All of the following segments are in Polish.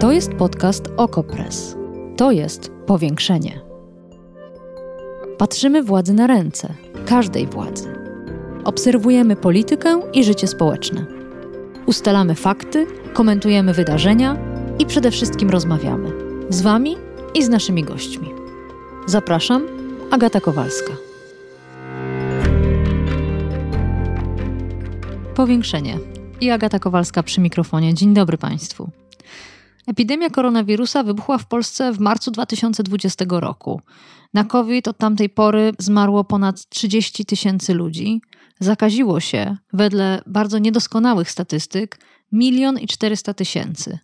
To jest podcast Okopres. To jest powiększenie. Patrzymy władzy na ręce, każdej władzy. Obserwujemy politykę i życie społeczne. Ustalamy fakty, komentujemy wydarzenia i przede wszystkim rozmawiamy z Wami i z naszymi gośćmi. Zapraszam, Agata Kowalska. Powiększenie. I Agata Kowalska przy mikrofonie. Dzień dobry Państwu. Epidemia koronawirusa wybuchła w Polsce w marcu 2020 roku. Na COVID od tamtej pory zmarło ponad 30 tysięcy ludzi. Zakaziło się, wedle bardzo niedoskonałych statystyk, milion i 400 tysięcy.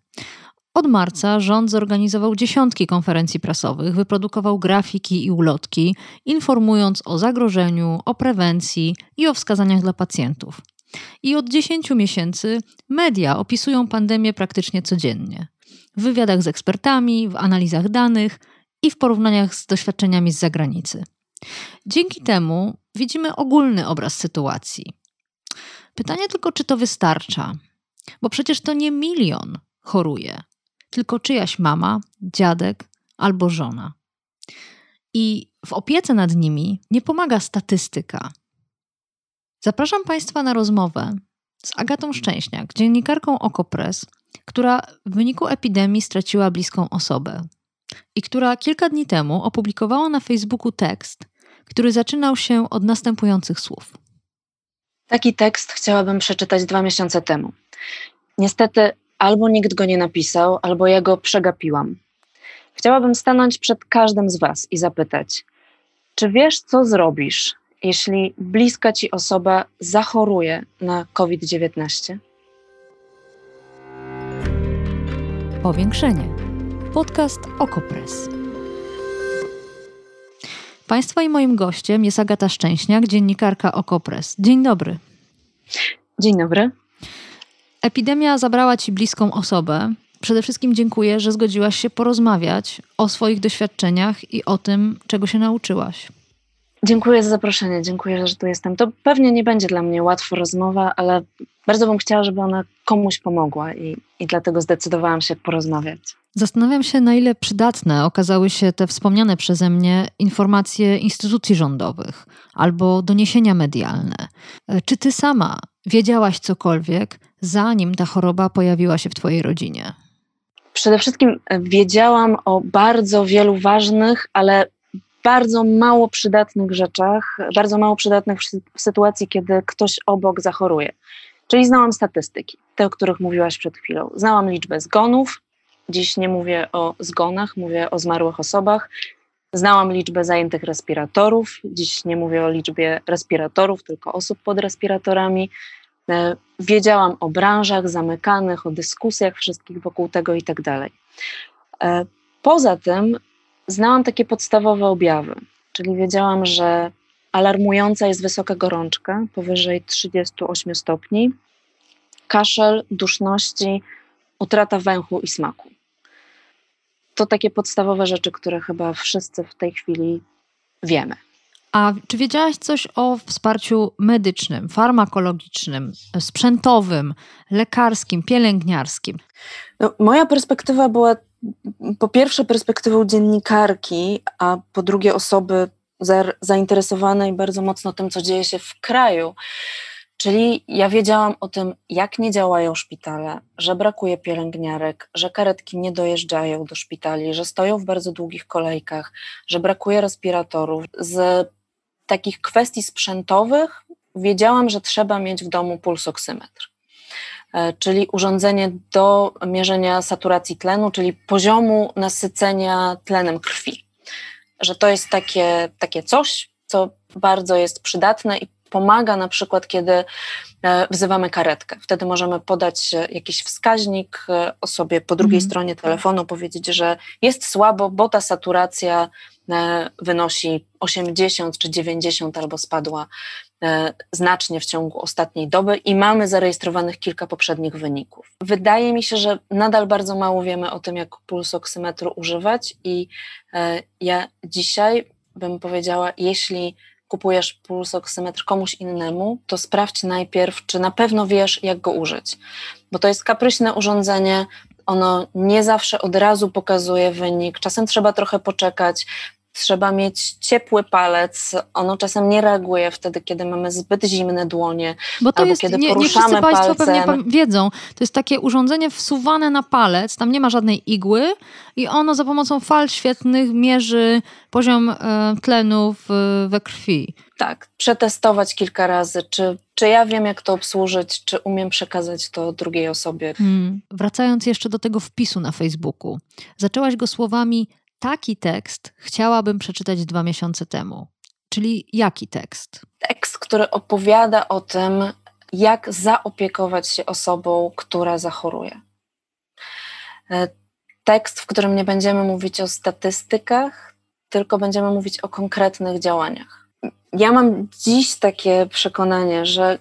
Od marca rząd zorganizował dziesiątki konferencji prasowych, wyprodukował grafiki i ulotki, informując o zagrożeniu, o prewencji i o wskazaniach dla pacjentów. I od 10 miesięcy media opisują pandemię praktycznie codziennie. W wywiadach z ekspertami, w analizach danych i w porównaniach z doświadczeniami z zagranicy. Dzięki temu widzimy ogólny obraz sytuacji. Pytanie tylko, czy to wystarcza, bo przecież to nie milion choruje, tylko czyjaś mama, dziadek albo żona. I w opiece nad nimi nie pomaga statystyka. Zapraszam Państwa na rozmowę z Agatą Szczęśniak, dziennikarką Okopres, która w wyniku epidemii straciła bliską osobę i która kilka dni temu opublikowała na Facebooku tekst, który zaczynał się od następujących słów. Taki tekst chciałabym przeczytać dwa miesiące temu. Niestety, albo nikt go nie napisał, albo ja go przegapiłam. Chciałabym stanąć przed każdym z Was i zapytać: czy wiesz, co zrobisz, jeśli bliska ci osoba zachoruje na COVID-19? Powiększenie. Podcast Okopres. Państwa i moim gościem jest Agata Szczęśniak, dziennikarka Okopres. Dzień dobry. Dzień dobry. Epidemia zabrała ci bliską osobę. Przede wszystkim dziękuję, że zgodziłaś się porozmawiać o swoich doświadczeniach i o tym, czego się nauczyłaś. Dziękuję za zaproszenie, dziękuję, że tu jestem. To pewnie nie będzie dla mnie łatwa rozmowa, ale bardzo bym chciała, żeby ona komuś pomogła i, i dlatego zdecydowałam się porozmawiać. Zastanawiam się, na ile przydatne okazały się te wspomniane przeze mnie informacje instytucji rządowych albo doniesienia medialne. Czy ty sama wiedziałaś cokolwiek, zanim ta choroba pojawiła się w twojej rodzinie? Przede wszystkim wiedziałam o bardzo wielu ważnych, ale bardzo mało przydatnych rzeczach, bardzo mało przydatnych w sytuacji, kiedy ktoś obok zachoruje. Czyli znałam statystyki, te, o których mówiłaś przed chwilą. Znałam liczbę zgonów, dziś nie mówię o zgonach, mówię o zmarłych osobach. Znałam liczbę zajętych respiratorów, dziś nie mówię o liczbie respiratorów, tylko osób pod respiratorami. E, wiedziałam o branżach zamykanych, o dyskusjach wszystkich wokół tego i tak dalej. E, poza tym znałam takie podstawowe objawy, czyli wiedziałam, że alarmująca jest wysoka gorączka powyżej 38 stopni, kaszel, duszności, utrata węchu i smaku. To takie podstawowe rzeczy, które chyba wszyscy w tej chwili wiemy. A czy wiedziałaś coś o wsparciu medycznym, farmakologicznym, sprzętowym, lekarskim, pielęgniarskim? No, moja perspektywa była po pierwsze perspektywą dziennikarki, a po drugie osoby zainteresowanej bardzo mocno tym, co dzieje się w kraju. Czyli ja wiedziałam o tym, jak nie działają szpitale, że brakuje pielęgniarek, że karetki nie dojeżdżają do szpitali, że stoją w bardzo długich kolejkach, że brakuje respiratorów. Z takich kwestii sprzętowych wiedziałam, że trzeba mieć w domu pulsoksymetr. E, czyli urządzenie do mierzenia saturacji tlenu, czyli poziomu nasycenia tlenem krwi. Że to jest takie, takie coś, co bardzo jest przydatne i pomaga na przykład, kiedy e, wzywamy karetkę. Wtedy możemy podać jakiś wskaźnik e, osobie po drugiej mm. stronie telefonu, powiedzieć, że jest słabo, bo ta saturacja wynosi 80 czy 90 albo spadła E, znacznie w ciągu ostatniej doby i mamy zarejestrowanych kilka poprzednich wyników. Wydaje mi się, że nadal bardzo mało wiemy o tym, jak pulsoksymetru używać i e, ja dzisiaj bym powiedziała, jeśli kupujesz pulsoksymetr komuś innemu, to sprawdź najpierw, czy na pewno wiesz, jak go użyć. Bo to jest kapryśne urządzenie, Ono nie zawsze od razu pokazuje wynik. Czasem trzeba trochę poczekać, trzeba mieć ciepły palec. Ono czasem nie reaguje wtedy, kiedy mamy zbyt zimne dłonie. Bo to albo jest, kiedy nie, nie poruszamy wszyscy Państwo palcem. pewnie wiedzą, to jest takie urządzenie wsuwane na palec, tam nie ma żadnej igły i ono za pomocą fal świetnych mierzy poziom e, tlenu w, we krwi. Tak, przetestować kilka razy, czy, czy ja wiem, jak to obsłużyć, czy umiem przekazać to drugiej osobie. Hmm. Wracając jeszcze do tego wpisu na Facebooku, zaczęłaś go słowami taki tekst chciałabym przeczytać dwa miesiące temu. Czyli jaki tekst? Tekst, który opowiada o tym, jak zaopiekować się osobą, która zachoruje. E, tekst, w którym nie będziemy mówić o statystykach, tylko będziemy mówić o konkretnych działaniach. Ja mam dziś takie przekonanie, że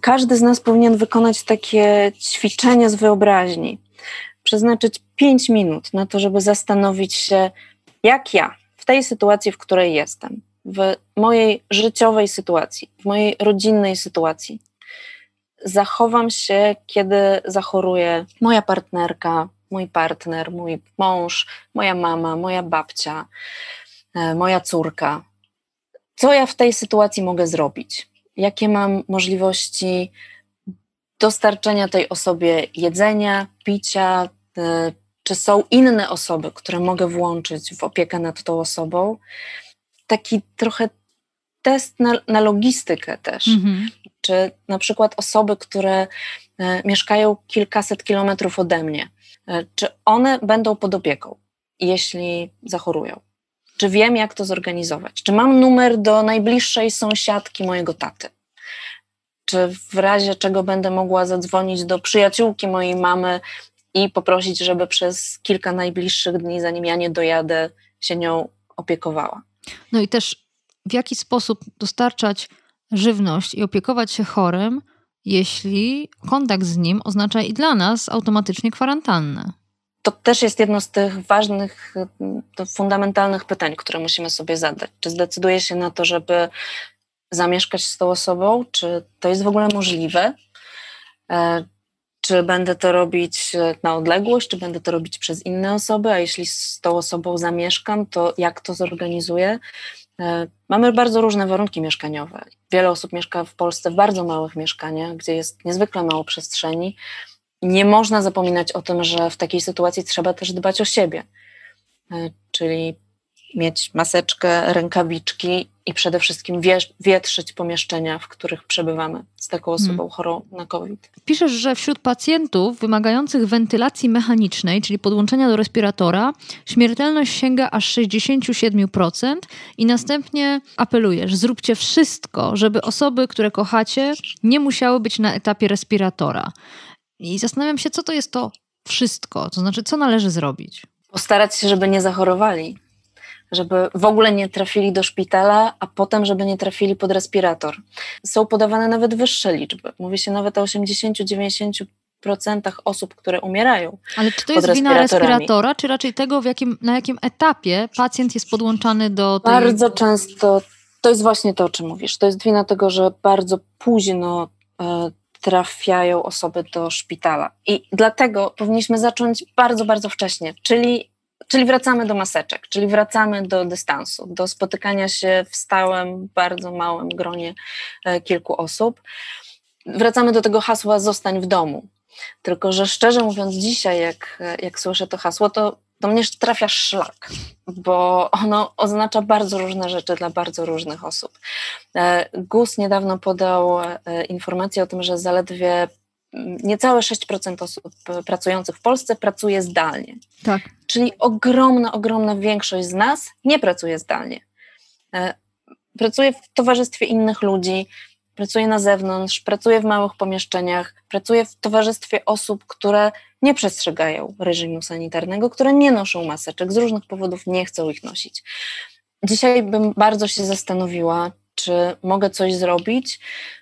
każdy z nas powinien wykonać takie ćwiczenie z wyobraźni przeznaczyć 5 minut na to, żeby zastanowić się, jak ja w tej sytuacji, w której jestem, w mojej życiowej sytuacji, w mojej rodzinnej sytuacji, zachowam się, kiedy zachoruje moja partnerka, mój partner, mój mąż, moja mama, moja babcia, e, moja córka. Co ja w tej sytuacji mogę zrobić? Jakie mam możliwości dostarczenia tej osobie jedzenia, picia, e, czy są inne osoby, które mogę włączyć w opiekę nad tą osobą. Taki trochę test na, na logistykę też. Mhm. Czy na przykład osoby, które e, mieszkają kilkaset kilometrów ode mnie, e, czy one będą pod opieką, jeśli zachorują? Czy wiem, jak to zorganizować? Czy mam numer do najbliższej sąsiadki mojego taty? Czy w razie czego będę mogła zadzwonić do przyjaciółki mojej mamy i poprosić, żeby przez kilka najbliższych dni, zanim ja nie dojadę, się nią opiekowała. No i też w jaki sposób dostarczać żywność i opiekować się chorym, jeśli kontakt z nim oznacza i dla nas automatycznie kwarantannę. To też jest jedno z tych ważnych, fundamentalnych pytań, które musimy sobie zadać. Czy zdecyduję się na to, żeby zamieszkać z tą osobą? Czy to jest w ogóle możliwe? Czy będę to robić e, na odległość, czy będę to robić przez inne osoby, a jeśli z tą osobą zamieszkam, to jak to zorganizuję. E, mamy bardzo różne warunki mieszkaniowe. Wiele osób mieszka w Polsce w bardzo małych mieszkaniach, gdzie jest niezwykle mało przestrzeni. Nie można zapominać o tym, że w takiej sytuacji trzeba też dbać o siebie. E, czyli mieć maseczkę, rękawiczki i przede wszystkim wietrzyć pomieszczenia, w których przebywamy z taką hmm. osobą hmm. chorą na COVID. Piszesz, że wśród pacjentów wymagających wentylacji mechanicznej, czyli podłączenia do respiratora, śmiertelność sięga aż 67% i następnie apelujesz, zróbcie wszystko, żeby osoby, które kochacie, nie musiały być na etapie respiratora. I zastanawiam się, co to jest to wszystko, to znaczy, co należy zrobić. Postarać się, żeby nie zachorowali żeby w ogóle nie trafili do szpitala, a potem, żeby nie trafili pod respirator. Są podawane nawet wyższe liczby. Mówi się nawet o 80-90% osób, które umierają. Ale czy to jest wina respiratora, czy raczej tego, w jakim, na jakim etapie pacjent jest podłączany do tej... Bardzo często to jest właśnie to, o czym mówisz. To jest wina tego, że bardzo późno e, trafiają osoby do szpitala. I dlatego powinniśmy zacząć bardzo, bardzo wcześnie, czyli Czyli wracamy do maseczek, czyli wracamy do dystansu, do spotykania się w stałym, bardzo małym gronie e, kilku osób. Wracamy do tego hasła zostań w domu. Tylko, że szczerze mówiąc, dzisiaj, jak, jak słyszę to hasło, to do mnie trafia szlak, bo ono oznacza bardzo różne rzeczy dla bardzo różnych osób. E, GUS niedawno podał e, informację o tym, że zaledwie niecałe 6% osób pracujących w Polsce pracuje zdalnie. Tak. Czyli ogromna, ogromna większość z nas nie pracuje zdalnie. E, pracuje w towarzystwie innych ludzi, pracuje na zewnątrz, pracuje w małych pomieszczeniach, pracuje w towarzystwie osób, które nie przestrzegają reżimu sanitarnego, które nie noszą maseczek, z różnych powodów nie chcą ich nosić. Dzisiaj bym bardzo się zastanowiła, czy mogę coś zrobić,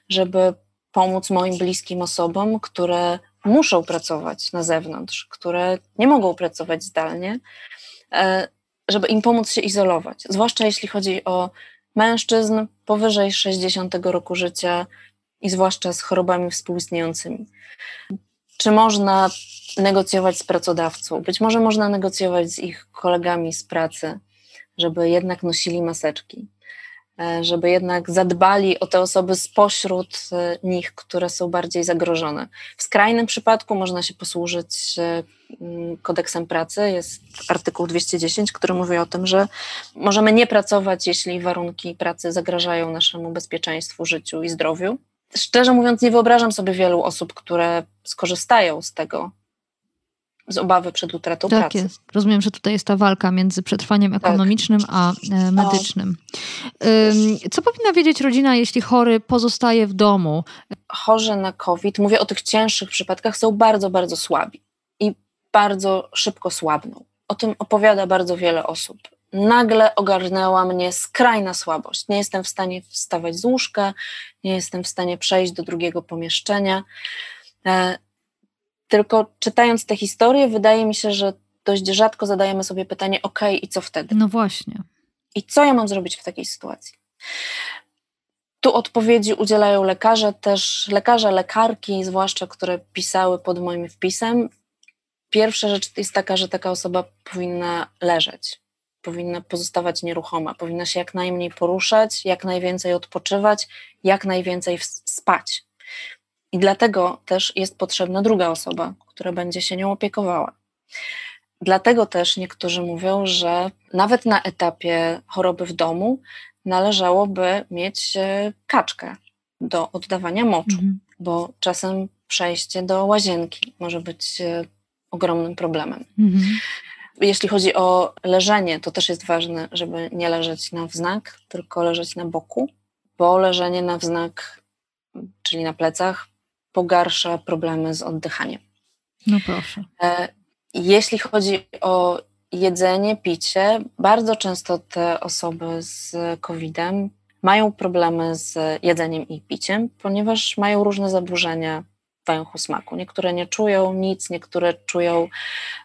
żeby pomóc moim bliskim osobom, które muszą pracować na zewnątrz, które nie mogą pracować zdalnie, e, żeby im pomóc się izolować. Zwłaszcza jeśli chodzi o mężczyzn powyżej 60 roku życia i zwłaszcza z chorobami współistniejącymi. czy można negocjować z pracodawcą? Być może można negocjować z ich kolegami z pracy, żeby jednak nosili maseczki, żeby jednak zadbali o te osoby spośród e, nich, które są bardziej zagrożone. W skrajnym przypadku można się posłużyć e, kodeksem pracy. Jest artykuł 210, który mówi o tym, że możemy nie pracować, jeśli warunki pracy zagrażają naszemu bezpieczeństwu, życiu i zdrowiu. Szczerze mówiąc, nie wyobrażam sobie wielu osób, które skorzystają z tego z obawy przed utratą tak pracy. Jest. Rozumiem, że tutaj jest ta walka między przetrwaniem tak. ekonomicznym tak. a e, medycznym. Co powinna wiedzieć rodzina, jeśli chory pozostaje w domu? Chorzy na COVID, mówię o tych cięższych przypadkach, są bardzo, bardzo słabi i bardzo szybko słabną. O tym opowiada bardzo wiele osób. Nagle ogarnęła mnie skrajna słabość. Nie jestem w stanie wstawać z łóżka, nie jestem w stanie przejść do drugiego pomieszczenia. E, tylko czytając te historie, wydaje mi się, że dość rzadko zadajemy sobie pytanie: OK, i co wtedy? No właśnie. I co ja mam zrobić w takiej sytuacji? Tu odpowiedzi udzielają lekarze, też lekarze, lekarki, zwłaszcza które pisały pod moim wpisem. Pierwsza rzecz jest taka, że taka osoba powinna leżeć, powinna pozostawać nieruchoma, powinna się jak najmniej poruszać, jak najwięcej odpoczywać, jak najwięcej spać. I dlatego też jest potrzebna druga osoba, która będzie się nią opiekowała. Dlatego też niektórzy mówią, że nawet na etapie choroby w domu należałoby mieć e, kaczkę do oddawania moczu, mhm. bo czasem przejście do łazienki może być e, ogromnym problemem. Mhm. Jeśli chodzi o leżenie, to też jest ważne, żeby nie leżeć na wznak, tylko leżeć na boku, bo leżenie na wznak, czyli na plecach, pogarsza problemy z oddychaniem. No proszę. E, jeśli chodzi o jedzenie, picie, bardzo często te osoby z COVID-em mają problemy z jedzeniem i piciem, ponieważ mają różne zaburzenia węchu smaku. Niektóre nie czują nic, niektóre czują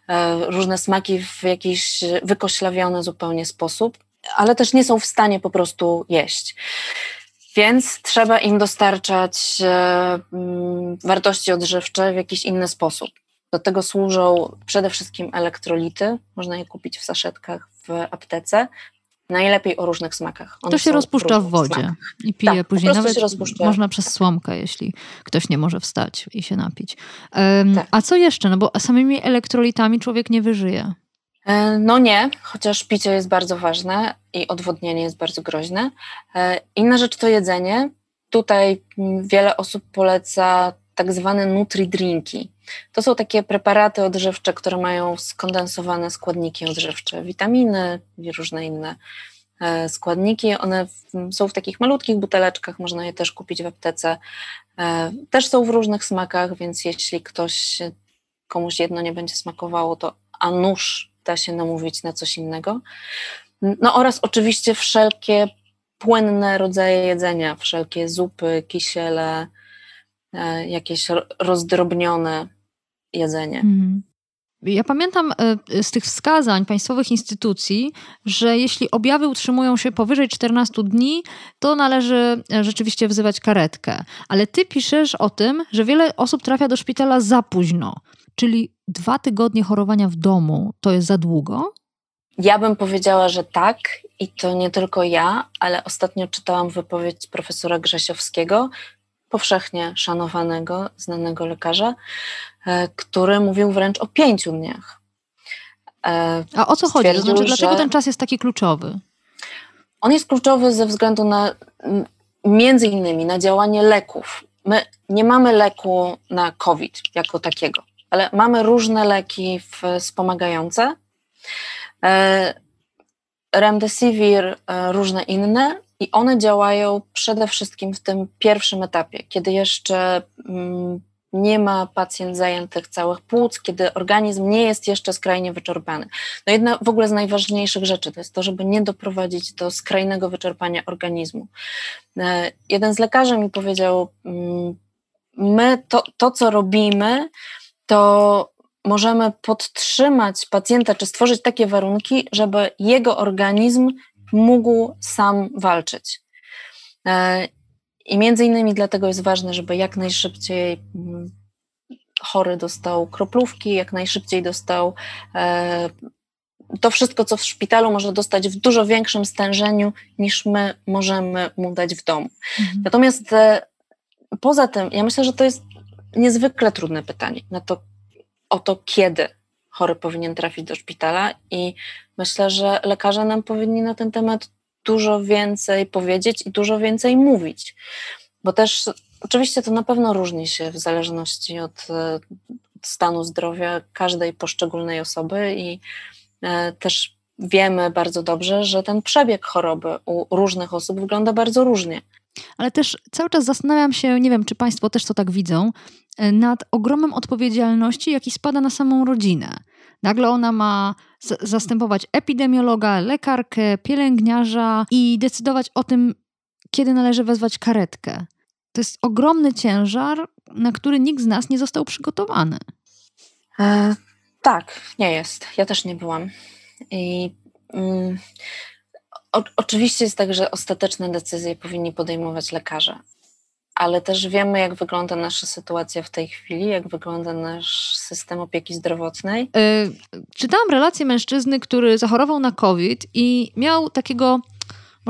e, różne smaki w jakiś wykoślawiony zupełnie sposób, ale też nie są w stanie po prostu jeść. Więc trzeba im dostarczać e, mm, wartości odżywcze w jakiś inny sposób. Do tego służą przede wszystkim elektrolity. Można je kupić w saszetkach w aptece. Najlepiej o różnych smakach. One to się rozpuszcza w wodzie smakach. i pije tak, później. Nawet można przez słomkę, jeśli ktoś nie może wstać i się napić. Um, tak. A co jeszcze? No bo samymi elektrolitami człowiek nie wyżyje. E, no nie, chociaż picie jest bardzo ważne i odwodnienie jest bardzo groźne. E, inna rzecz to jedzenie. Tutaj wiele osób poleca tak zwane nutri-drinki. To są takie preparaty odżywcze, które mają skondensowane składniki odżywcze, witaminy i różne inne e, składniki. One są w takich malutkich buteleczkach, można je też kupić w aptece. Też są w różnych smakach, więc jeśli ktoś komuś jedno nie będzie smakowało, to a nóż da się namówić na coś innego. No oraz oczywiście wszelkie płynne rodzaje jedzenia, wszelkie zupy, kisiele, e, jakieś rozdrobnione jedzenie. Mhm. Ja pamiętam e, z tych wskazań państwowych instytucji, że jeśli objawy utrzymują się powyżej 14 dni, to należy e, rzeczywiście wzywać karetkę. Ale ty piszesz o tym, że wiele osób trafia do szpitala za późno. Czyli dwa tygodnie chorowania w domu to jest za długo? Ja bym powiedziała, że tak i to nie tylko ja, ale ostatnio czytałam wypowiedź profesora Grzesiowskiego, powszechnie szanowanego, znanego lekarza, e, który mówił wręcz o pięciu dniach. E, A o co chodzi? To znaczy, dlaczego ten czas jest taki kluczowy? On jest kluczowy ze względu na między innymi na działanie leków. My nie mamy leku na COVID jako takiego ale mamy różne leki wspomagające. E, remdesivir, e, różne inne, i one działają przede wszystkim w tym pierwszym etapie, kiedy jeszcze mm, nie ma pacjent zajętych całych płuc, kiedy organizm nie jest jeszcze skrajnie wyczerpany. No jedna w ogóle z najważniejszych rzeczy to jest to, żeby nie doprowadzić do skrajnego wyczerpania organizmu. E, jeden z lekarzy mi powiedział, mm, my to, to co robimy, to możemy podtrzymać pacjenta, czy stworzyć takie warunki, żeby jego organizm mógł sam walczyć. E, I między innymi dlatego jest ważne, żeby jak najszybciej mm, chory dostał kroplówki, jak najszybciej dostał e, to wszystko, co w szpitalu może dostać w dużo większym stężeniu, niż my możemy mu dać w domu. Mhm. Natomiast e, poza tym, ja myślę, że to jest niezwykle trudne pytanie na to, o to, kiedy chory powinien trafić do szpitala i myślę, że lekarze nam powinni na ten temat dużo więcej powiedzieć i dużo więcej mówić, bo też oczywiście to na pewno różni się w zależności od, e, stanu zdrowia każdej poszczególnej osoby i e, też wiemy bardzo dobrze, że ten przebieg choroby u różnych osób wygląda bardzo różnie. Ale też cały czas zastanawiam się, nie wiem, czy Państwo też to tak widzą, e, nad ogromem odpowiedzialności, jaki spada na samą rodzinę. Nagle ona ma zastępować epidemiologa, lekarkę, pielęgniarza i decydować o tym, kiedy należy wezwać karetkę. To jest ogromny ciężar, na który nikt z nas nie został przygotowany. E, tak, nie jest. Ja też nie byłam. I mm, o, oczywiście jest tak, że ostateczne decyzje powinni podejmować lekarze, ale też wiemy, jak wygląda nasza sytuacja w tej chwili, jak wygląda nasz system opieki zdrowotnej. Yy, czytałam relację mężczyzny, który zachorował na COVID i miał takiego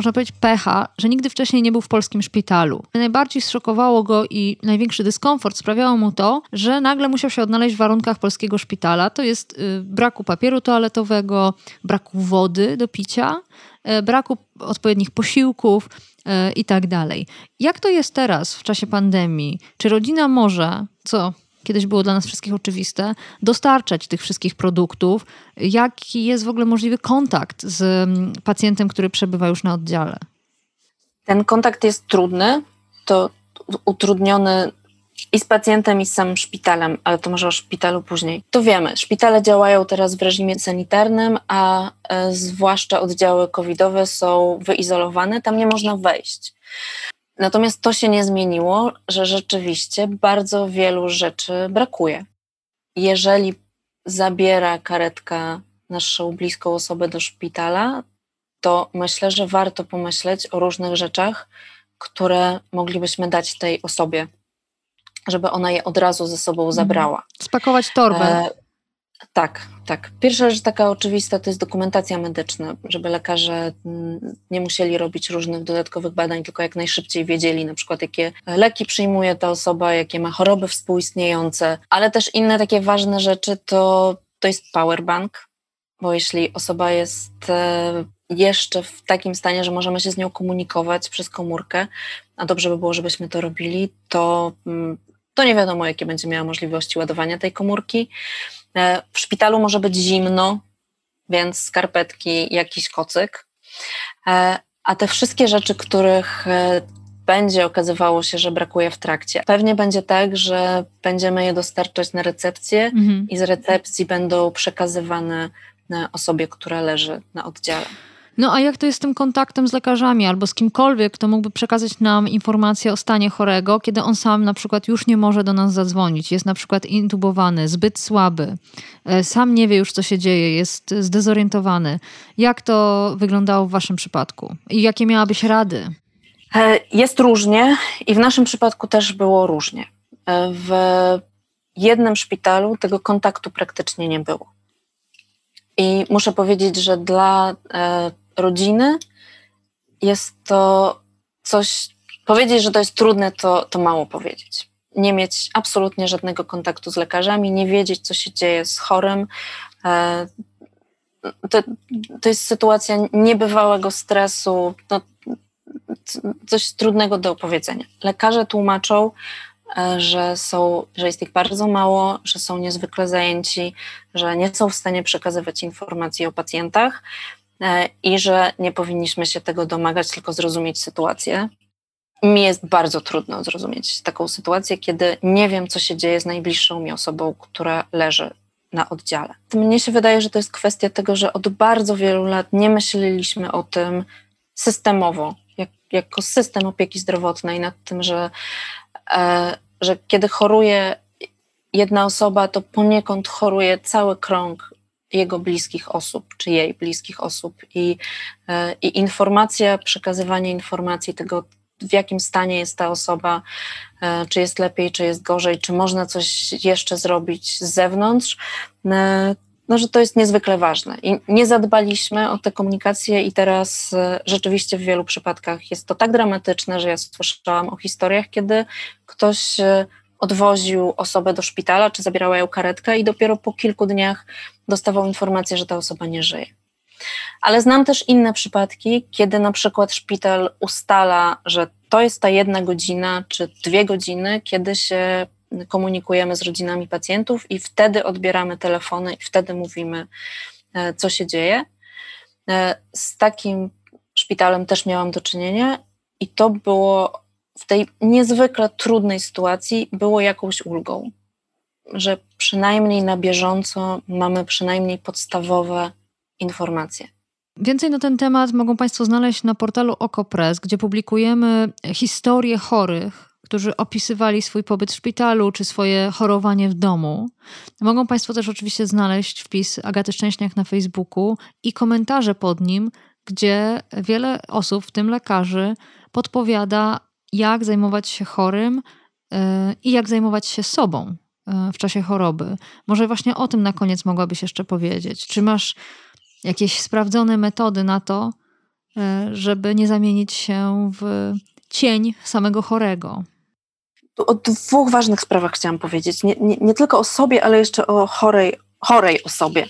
można powiedzieć, pecha, że nigdy wcześniej nie był w polskim szpitalu. Najbardziej zszokowało go i największy dyskomfort sprawiało mu to, że nagle musiał się odnaleźć w warunkach polskiego szpitala. To jest y, braku papieru toaletowego, braku wody do picia, y, braku odpowiednich posiłków y, i tak dalej. Jak to jest teraz w czasie pandemii? Czy rodzina może, co kiedyś było dla nas wszystkich oczywiste, dostarczać tych wszystkich produktów. Jaki jest w ogóle możliwy kontakt z mm, pacjentem, który przebywa już na oddziale? Ten kontakt jest trudny, to utrudniony i z pacjentem, i z samym szpitalem, ale to może o szpitalu później. To wiemy, szpitale działają teraz w reżimie sanitarnym, a e, zwłaszcza oddziały covidowe są wyizolowane, tam nie można wejść. Natomiast to się nie zmieniło, że rzeczywiście bardzo wielu rzeczy brakuje. Jeżeli zabiera karetka naszą bliską osobę do szpitala, to myślę, że warto pomyśleć o różnych rzeczach, które moglibyśmy dać tej osobie, żeby ona je od razu ze sobą mhm. zabrała. Spakować torbę. Tak, tak. Pierwsza rzecz taka oczywista to jest dokumentacja medyczna, żeby lekarze mm, nie musieli robić różnych dodatkowych badań, tylko jak najszybciej wiedzieli na przykład jakie leki przyjmuje ta osoba, jakie ma choroby współistniejące, ale też inne takie ważne rzeczy to, to jest powerbank, bo jeśli osoba jest e, jeszcze w takim stanie, że możemy się z nią komunikować przez komórkę, a dobrze by było, żebyśmy to robili, to, mm, to nie wiadomo, jakie będzie miała możliwości ładowania tej komórki. E, w szpitalu może być zimno, więc skarpetki, jakiś kocyk. E, a te wszystkie rzeczy, których e, będzie okazywało się, że brakuje w trakcie. Pewnie będzie tak, że będziemy je dostarczać na recepcję mhm. i z recepcji będą przekazywane osobie, która leży na oddziale. No a jak to jest z tym kontaktem z lekarzami albo z kimkolwiek, kto mógłby przekazać nam informację o stanie chorego, kiedy on sam na przykład już nie może do nas zadzwonić, jest na przykład intubowany, zbyt słaby, e, sam nie wie już co się dzieje, jest zdezorientowany. Jak to wyglądało w waszym przypadku i jakie miałabyś rady? E, jest różnie i w naszym przypadku też było różnie. E, w jednym szpitalu tego kontaktu praktycznie nie było. I muszę powiedzieć, że dla rodziny, jest to coś, powiedzieć, że to jest trudne, to, to mało powiedzieć. Nie mieć absolutnie żadnego kontaktu z lekarzami, nie wiedzieć, co się dzieje z chorym. E, to, to jest sytuacja niebywałego stresu, no, coś trudnego do opowiedzenia. Lekarze tłumaczą, e, że, są, że jest ich bardzo mało, że są niezwykle zajęci, że nie są w stanie przekazywać informacji o pacjentach. E, i że nie powinniśmy się tego domagać, tylko zrozumieć sytuację. Mi jest bardzo trudno zrozumieć taką sytuację, kiedy nie wiem, co się dzieje z najbliższą mi osobą, która leży na oddziale. Mnie się wydaje, że to jest kwestia tego, że od bardzo wielu lat nie myśleliśmy o tym systemowo, jak, jako system opieki zdrowotnej, nad tym, że, e, że kiedy choruje jedna osoba, to poniekąd choruje cały krąg jego bliskich osób, czy jej bliskich osób. I, e, i informacja, przekazywanie informacji tego w jakim stanie jest ta osoba, e, czy jest lepiej, czy jest gorzej, czy można coś jeszcze zrobić z zewnątrz. E, no, że to jest niezwykle ważne. I nie zadbaliśmy o tę komunikację, i teraz rzeczywiście w wielu przypadkach jest to tak dramatyczne, że ja słyszałam o historiach, kiedy ktoś odwoził osobę do szpitala, czy zabierała ją karetkę, i dopiero po kilku dniach dostawał informację, że ta osoba nie żyje. Ale znam też inne przypadki, kiedy na przykład szpital ustala, że to jest ta jedna godzina czy dwie godziny, kiedy się komunikujemy z rodzinami pacjentów i wtedy odbieramy telefony i wtedy mówimy, e, co się dzieje. E, z takim szpitalem też miałam do czynienia i to było w tej niezwykle trudnej sytuacji było jakąś ulgą, że przynajmniej na bieżąco mamy przynajmniej podstawowe informacje. Więcej na ten temat mogą Państwo znaleźć na portalu OkoPress, gdzie publikujemy historie chorych, którzy opisywali swój pobyt w szpitalu czy swoje chorowanie w domu. Mogą Państwo też oczywiście znaleźć wpis Agaty Szczęśniak na Facebooku i komentarze pod nim, gdzie wiele osób, w tym lekarzy, podpowiada, jak zajmować się chorym yy, i jak zajmować się sobą yy, w czasie choroby. Może właśnie o tym na koniec mogłabyś jeszcze powiedzieć. Czy masz jakieś sprawdzone metody na to, e, żeby nie zamienić się w cień samego chorego. O dwóch ważnych sprawach chciałam powiedzieć. Nie, nie, nie, tylko o sobie, ale jeszcze o chorej, chorej osobie.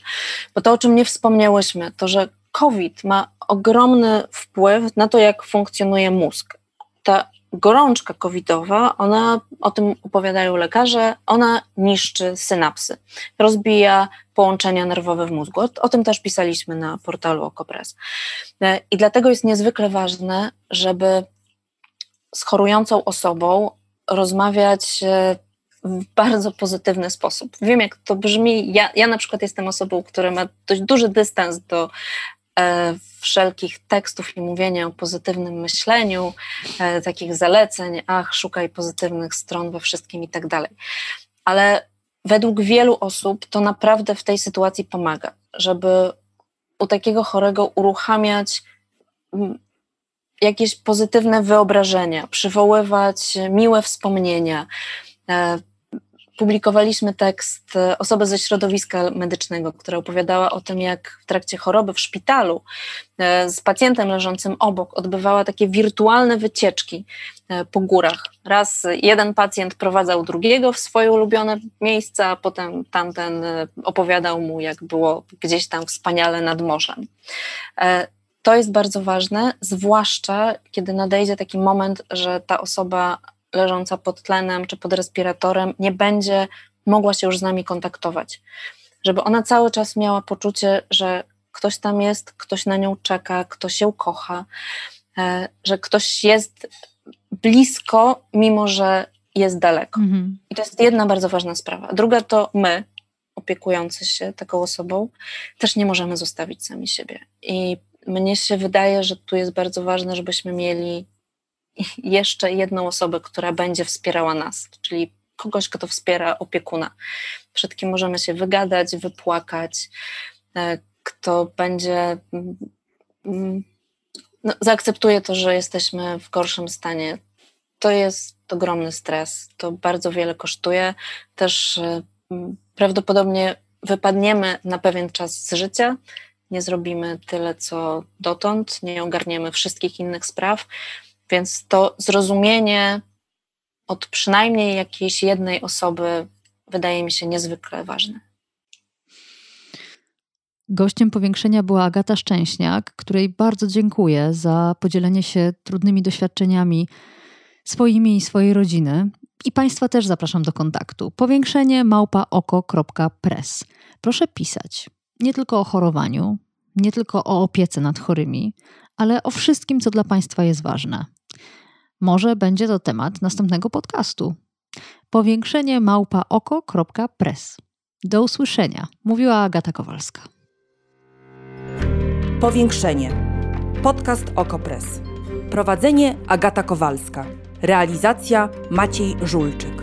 Bo to, o czym nie wspomniałyśmy, to że COVID ma ogromny wpływ na to, jak funkcjonuje mózg. Ta gorączka covidowa, ona, o tym opowiadają lekarze, ona niszczy synapsy, rozbija połączenia nerwowe w mózgu. O, tym też pisaliśmy na portalu Okopres. E, I dlatego jest niezwykle ważne, żeby z chorującą osobą rozmawiać e, w bardzo pozytywny sposób. Wiem, jak to brzmi. Ja, ja na przykład jestem osobą, która ma dość duży dystans do wszelkich tekstów i mówienia o pozytywnym myśleniu, e, takich zaleceń, ach, szukaj pozytywnych stron we wszystkim i tak dalej. Ale według wielu osób to naprawdę w tej sytuacji pomaga, żeby u takiego chorego uruchamiać jakieś pozytywne wyobrażenia, przywoływać miłe wspomnienia, e, publikowaliśmy tekst e, osoby ze środowiska medycznego, która opowiadała o tym, jak w trakcie choroby w szpitalu e, z pacjentem leżącym obok odbywała takie wirtualne wycieczki e, po górach. Raz jeden pacjent prowadzał drugiego w swoje ulubione miejsca, a potem tamten opowiadał mu, jak było gdzieś tam wspaniale nad morzem. To jest bardzo ważne, zwłaszcza kiedy nadejdzie taki moment, że ta osoba leżąca pod tlenem czy pod respiratorem nie będzie mogła się już z nami kontaktować. Żeby ona cały czas miała poczucie, że ktoś tam jest, ktoś na nią czeka, ktoś ją kocha, e, że ktoś jest blisko, mimo że jest daleko. Mhm. I to jest jedna bardzo ważna sprawa. Druga to my, opiekujący się taką osobą, też nie możemy zostawić sami siebie. I mnie się wydaje, że tu jest bardzo ważne, żebyśmy mieli jeszcze jedną osobę, która będzie wspierała nas, czyli kogoś, kto wspiera opiekuna, przed kim możemy się wygadać, wypłakać, e, kto będzie mm, mm, no, zaakceptuje to, że jesteśmy w gorszym stanie. To jest ogromny stres, to bardzo wiele kosztuje. Też e, prawdopodobnie wypadniemy na pewien czas z życia, nie zrobimy tyle, co dotąd, nie ogarniemy wszystkich innych spraw. Więc to zrozumienie od przynajmniej jakiejś jednej osoby wydaje mi się niezwykle ważne. Gościem powiększenia była Agata Szczęśniak, której bardzo dziękuję za podzielenie się trudnymi doświadczeniami swoimi i swojej rodziny. I Państwa też zapraszam do kontaktu. Powiększenie małpaoko.press. Proszę pisać nie tylko o chorowaniu, nie tylko o opiece nad chorymi, ale o wszystkim, co dla Państwa jest ważne. Może będzie to temat następnego podcastu. Powiększenie małpa oko.press. Do usłyszenia, mówiła Agata Kowalska. Powiększenie. Podcast OkoPress. Prowadzenie Agata Kowalska. Realizacja Maciej Żulczyk.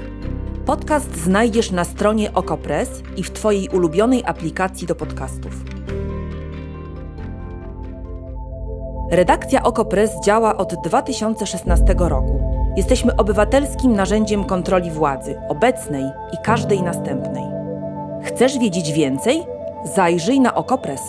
Podcast znajdziesz na stronie OkoPress i w Twojej ulubionej aplikacji do podcastów. Redakcja Okopres działa od 2016 roku. Jesteśmy obywatelskim narzędziem kontroli władzy, obecnej i każdej następnej. Chcesz wiedzieć więcej? Zajrzyj na Okopres.